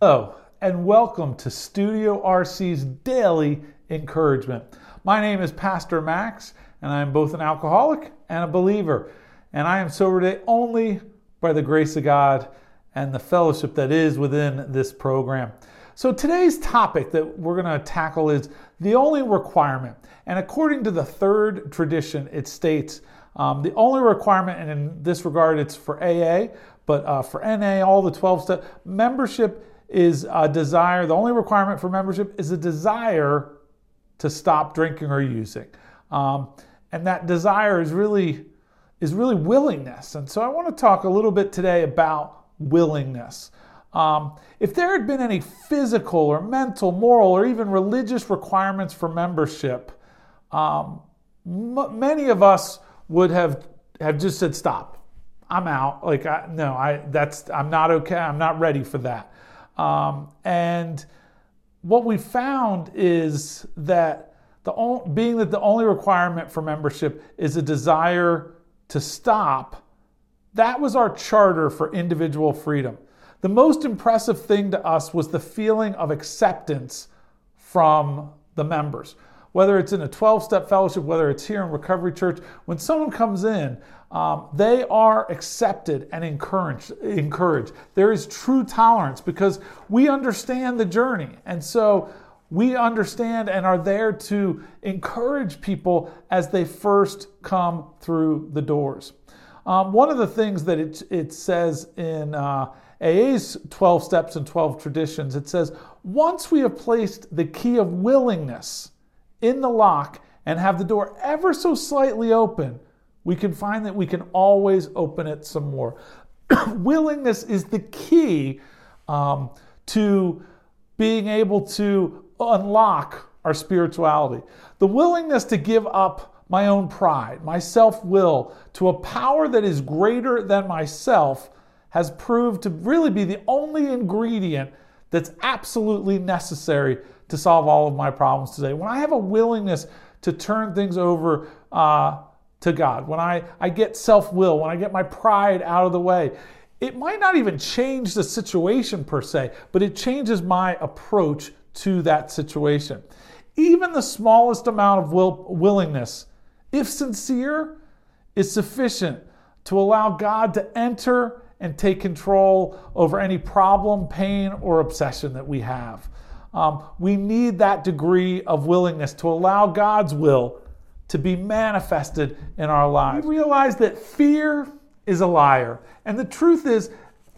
Hello, and welcome to Studio RC's Daily Encouragement. My name is Pastor Max, and I am both an alcoholic and a believer. And I am sober today only by the grace of God and the fellowship that is within this program. So today's topic that we're going to tackle is the only requirement. And according to the third tradition, it states um, the only requirement, and in this regard, it's for AA, but uh, for NA, all the 12 step membership is a desire. The only requirement for membership is a desire to stop drinking or using, um, and that desire is really is really willingness. And so I want to talk a little bit today about willingness. Um, if there had been any physical or mental, moral, or even religious requirements for membership, um, m- many of us would have have just said, "Stop, I'm out." Like, I, no, I that's I'm not okay. I'm not ready for that. Um, and what we found is that the being that the only requirement for membership is a desire to stop, that was our charter for individual freedom. The most impressive thing to us was the feeling of acceptance from the members. Whether it's in a 12 step fellowship, whether it's here in Recovery Church, when someone comes in, um, they are accepted and encouraged, encouraged. There is true tolerance because we understand the journey. And so we understand and are there to encourage people as they first come through the doors. Um, one of the things that it, it says in uh, AA's 12 steps and 12 traditions, it says, once we have placed the key of willingness in the lock and have the door ever so slightly open, we can find that we can always open it some more. Willingness is the key um, to being able to unlock our spirituality. The willingness to give up my own pride, my self will, to a power that is greater than myself has proved to really be the only ingredient that's absolutely necessary to solve all of my problems today. When I have a willingness to turn things over uh, to God, when I, I get self will, when I get my pride out of the way, it might not even change the situation per se, but it changes my approach to that situation. Even the smallest amount of will, willingness, if sincere, is sufficient to allow God to enter and take control over any problem, pain, or obsession that we have. Um, we need that degree of willingness to allow God's will to be manifested in our lives. We realize that fear is a liar. And the truth is,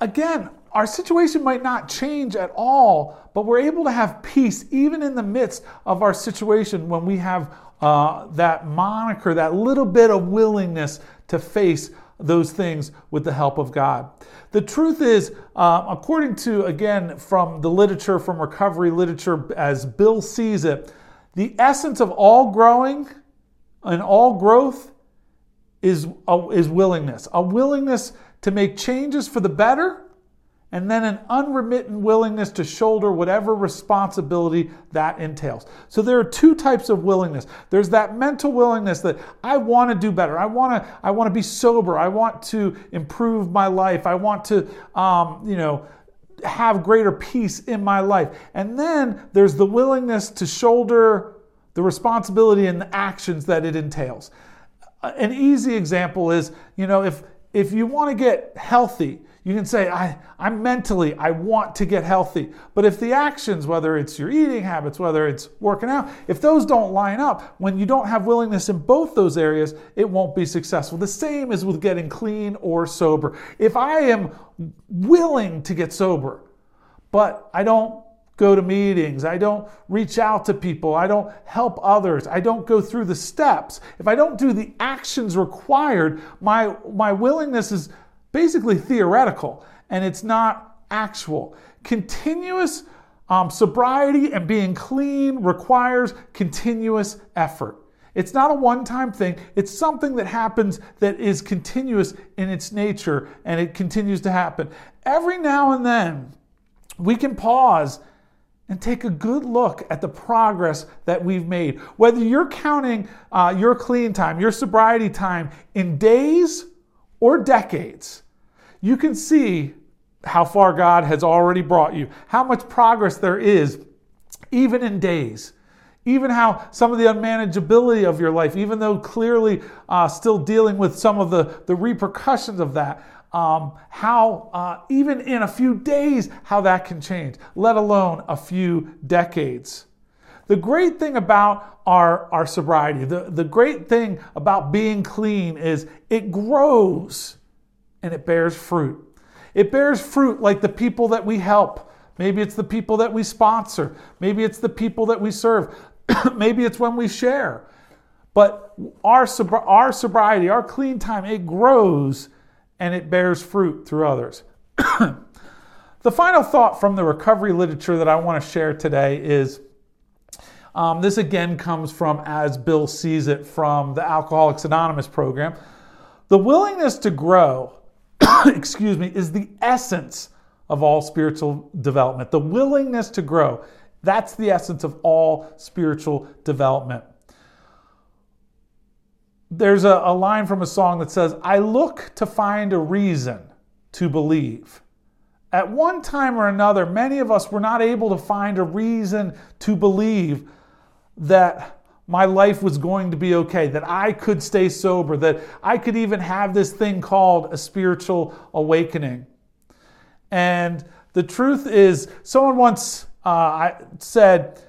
again, our situation might not change at all, but we're able to have peace even in the midst of our situation when we have uh, that moniker, that little bit of willingness to face those things with the help of God. The truth is, uh, according to, again, from the literature, from recovery literature, as Bill sees it, the essence of all growing and all growth is, a, is willingness. A willingness to make changes for the better and then an unremittent willingness to shoulder whatever responsibility that entails. So there are two types of willingness. There's that mental willingness that I want to do better. I want to I want to be sober. I want to improve my life. I want to um, you know have greater peace in my life. And then there's the willingness to shoulder the responsibility and the actions that it entails. An easy example is, you know, if if you want to get healthy, you can say, I, I'm mentally, I want to get healthy. But if the actions, whether it's your eating habits, whether it's working out, if those don't line up, when you don't have willingness in both those areas, it won't be successful. The same is with getting clean or sober. If I am willing to get sober, but I don't go to meetings, I don't reach out to people, I don't help others, I don't go through the steps, if I don't do the actions required, my, my willingness is basically theoretical and it's not actual. Continuous um, sobriety and being clean requires continuous effort. It's not a one time thing, it's something that happens that is continuous in its nature and it continues to happen. Every now and then, we can pause and take a good look at the progress that we've made. Whether you're counting uh, your clean time, your sobriety time in days or decades, you can see how far God has already brought you, how much progress there is, even in days. Even how some of the unmanageability of your life, even though clearly uh, still dealing with some of the, the repercussions of that, um, how uh, even in a few days, how that can change, let alone a few decades. The great thing about our, our sobriety, the, the great thing about being clean is it grows and it bears fruit. It bears fruit like the people that we help. Maybe it's the people that we sponsor. Maybe it's the people that we serve. Maybe it's when we share. But our, our sobriety, our clean time, it grows and it bears fruit through others. the final thought from the recovery literature that I want to share today is um, this again comes from As Bill Sees It from the Alcoholics Anonymous program. The willingness to grow, excuse me, is the essence of all spiritual development. The willingness to grow, that's the essence of all spiritual development. There's a, a line from a song that says, I look to find a reason to believe. At one time or another, many of us were not able to find a reason to believe that my life was going to be okay, that I could stay sober, that I could even have this thing called a spiritual awakening. And the truth is, someone once uh, said,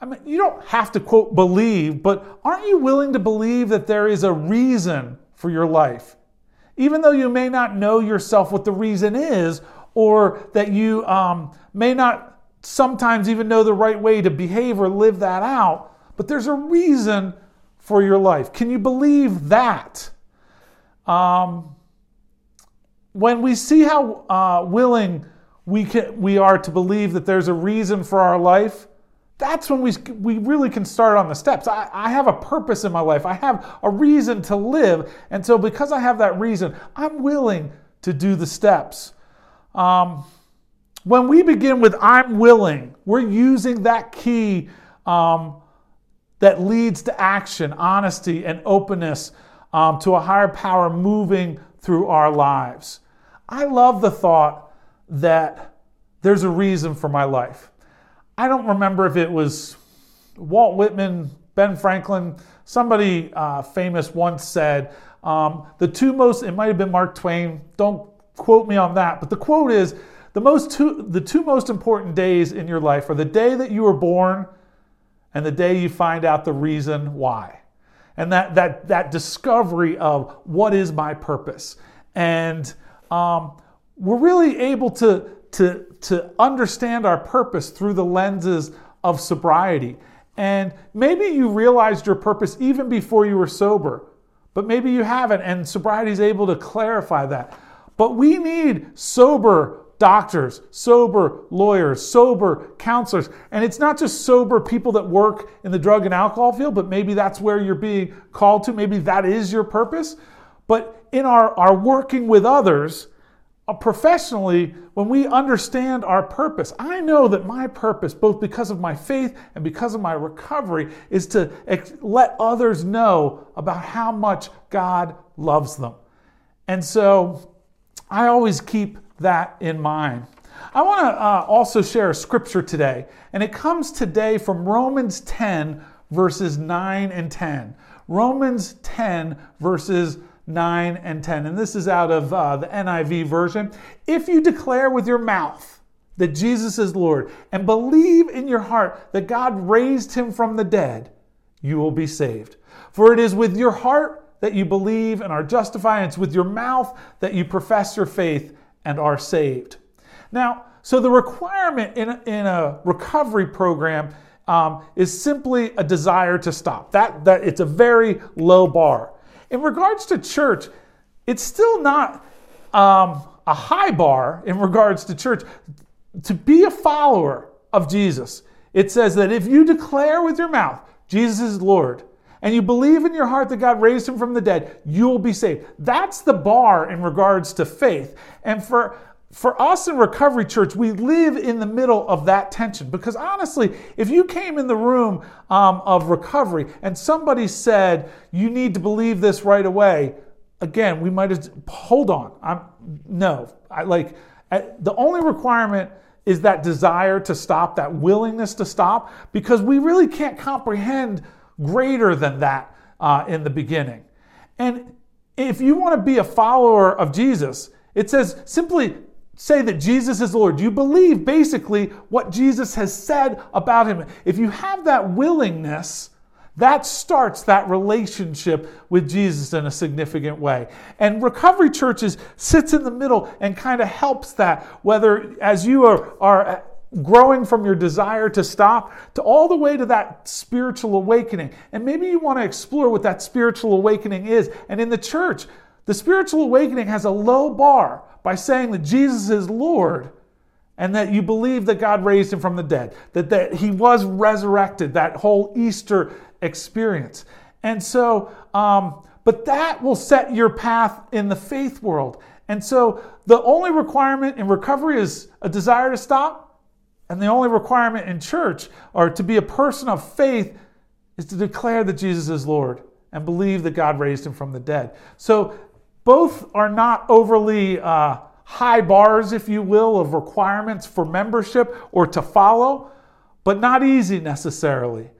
I mean, you don't have to quote believe, but aren't you willing to believe that there is a reason for your life? Even though you may not know yourself what the reason is, or that you um, may not sometimes even know the right way to behave or live that out, but there's a reason for your life. Can you believe that? Um, when we see how uh, willing we, can, we are to believe that there's a reason for our life, that's when we, we really can start on the steps. I, I have a purpose in my life, I have a reason to live. And so, because I have that reason, I'm willing to do the steps. Um, when we begin with I'm willing, we're using that key um, that leads to action, honesty, and openness um, to a higher power moving through our lives. I love the thought that there's a reason for my life. I don't remember if it was Walt Whitman, Ben Franklin, somebody uh, famous once said, um, the two most, it might have been Mark Twain, don't quote me on that, but the quote is, the, most two, the two most important days in your life are the day that you were born and the day you find out the reason why. And that, that, that discovery of what is my purpose. And um, we're really able to, to, to understand our purpose through the lenses of sobriety. And maybe you realized your purpose even before you were sober, but maybe you haven't, and sobriety is able to clarify that. But we need sober doctors, sober lawyers, sober counselors. And it's not just sober people that work in the drug and alcohol field, but maybe that's where you're being called to. Maybe that is your purpose. But in our, our working with others, uh, professionally, when we understand our purpose, I know that my purpose, both because of my faith and because of my recovery, is to ex- let others know about how much God loves them. And so I always keep that in mind. I want to uh, also share a scripture today, and it comes today from Romans 10, verses 9 and 10. Romans 10, verses 9 and 10. And this is out of uh, the NIV version. If you declare with your mouth that Jesus is Lord and believe in your heart that God raised him from the dead, you will be saved. For it is with your heart that you believe and are justified, and it's with your mouth that you profess your faith and are saved. Now, so the requirement in a, in a recovery program um, is simply a desire to stop. That, that it's a very low bar. In regards to church, it's still not um, a high bar in regards to church. To be a follower of Jesus, it says that if you declare with your mouth Jesus is Lord and you believe in your heart that God raised him from the dead, you will be saved. That's the bar in regards to faith. And for for us in Recovery Church, we live in the middle of that tension because honestly, if you came in the room um, of recovery and somebody said, you need to believe this right away, again, we might have, hold on. I'm, no, I like, The only requirement is that desire to stop, that willingness to stop, because we really can't comprehend greater than that uh, in the beginning. And if you want to be a follower of Jesus, it says simply say that Jesus is Lord. You believe basically what Jesus has said about him. If you have that willingness, that starts that relationship with Jesus in a significant way. And Recovery Churches sits in the middle and kind of helps that, whether as you are, are growing from your desire to stop to all the way to that spiritual awakening. And maybe you want to explore what that spiritual awakening is. And in the church, the spiritual awakening has a low bar by saying that Jesus is Lord and that you believe that God raised him from the dead, that, that he was resurrected, that whole Easter experience. And so, um, but that will set your path in the faith world. And so the only requirement in recovery is a desire to stop. And the only requirement in church or to be a person of faith is to declare that Jesus is Lord and believe that God raised him from the dead. So both are not overly uh, high bars, if you will, of requirements for membership or to follow, but not easy necessarily.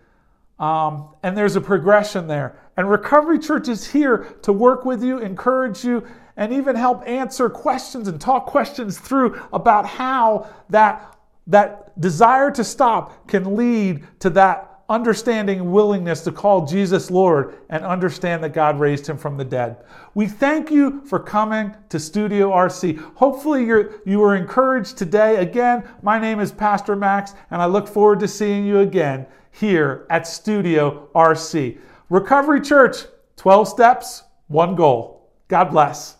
Um, and there's a progression there. And Recovery Church is here to work with you, encourage you, and even help answer questions and talk questions through about how that, that desire to stop can lead to that understanding willingness to call Jesus Lord and understand that God raised him from the dead. We thank you for coming to Studio RC. Hopefully you're, you were encouraged today. Again, my name is Pastor Max, and I look forward to seeing you again here at Studio RC. Recovery Church, 12 steps, one goal. God bless.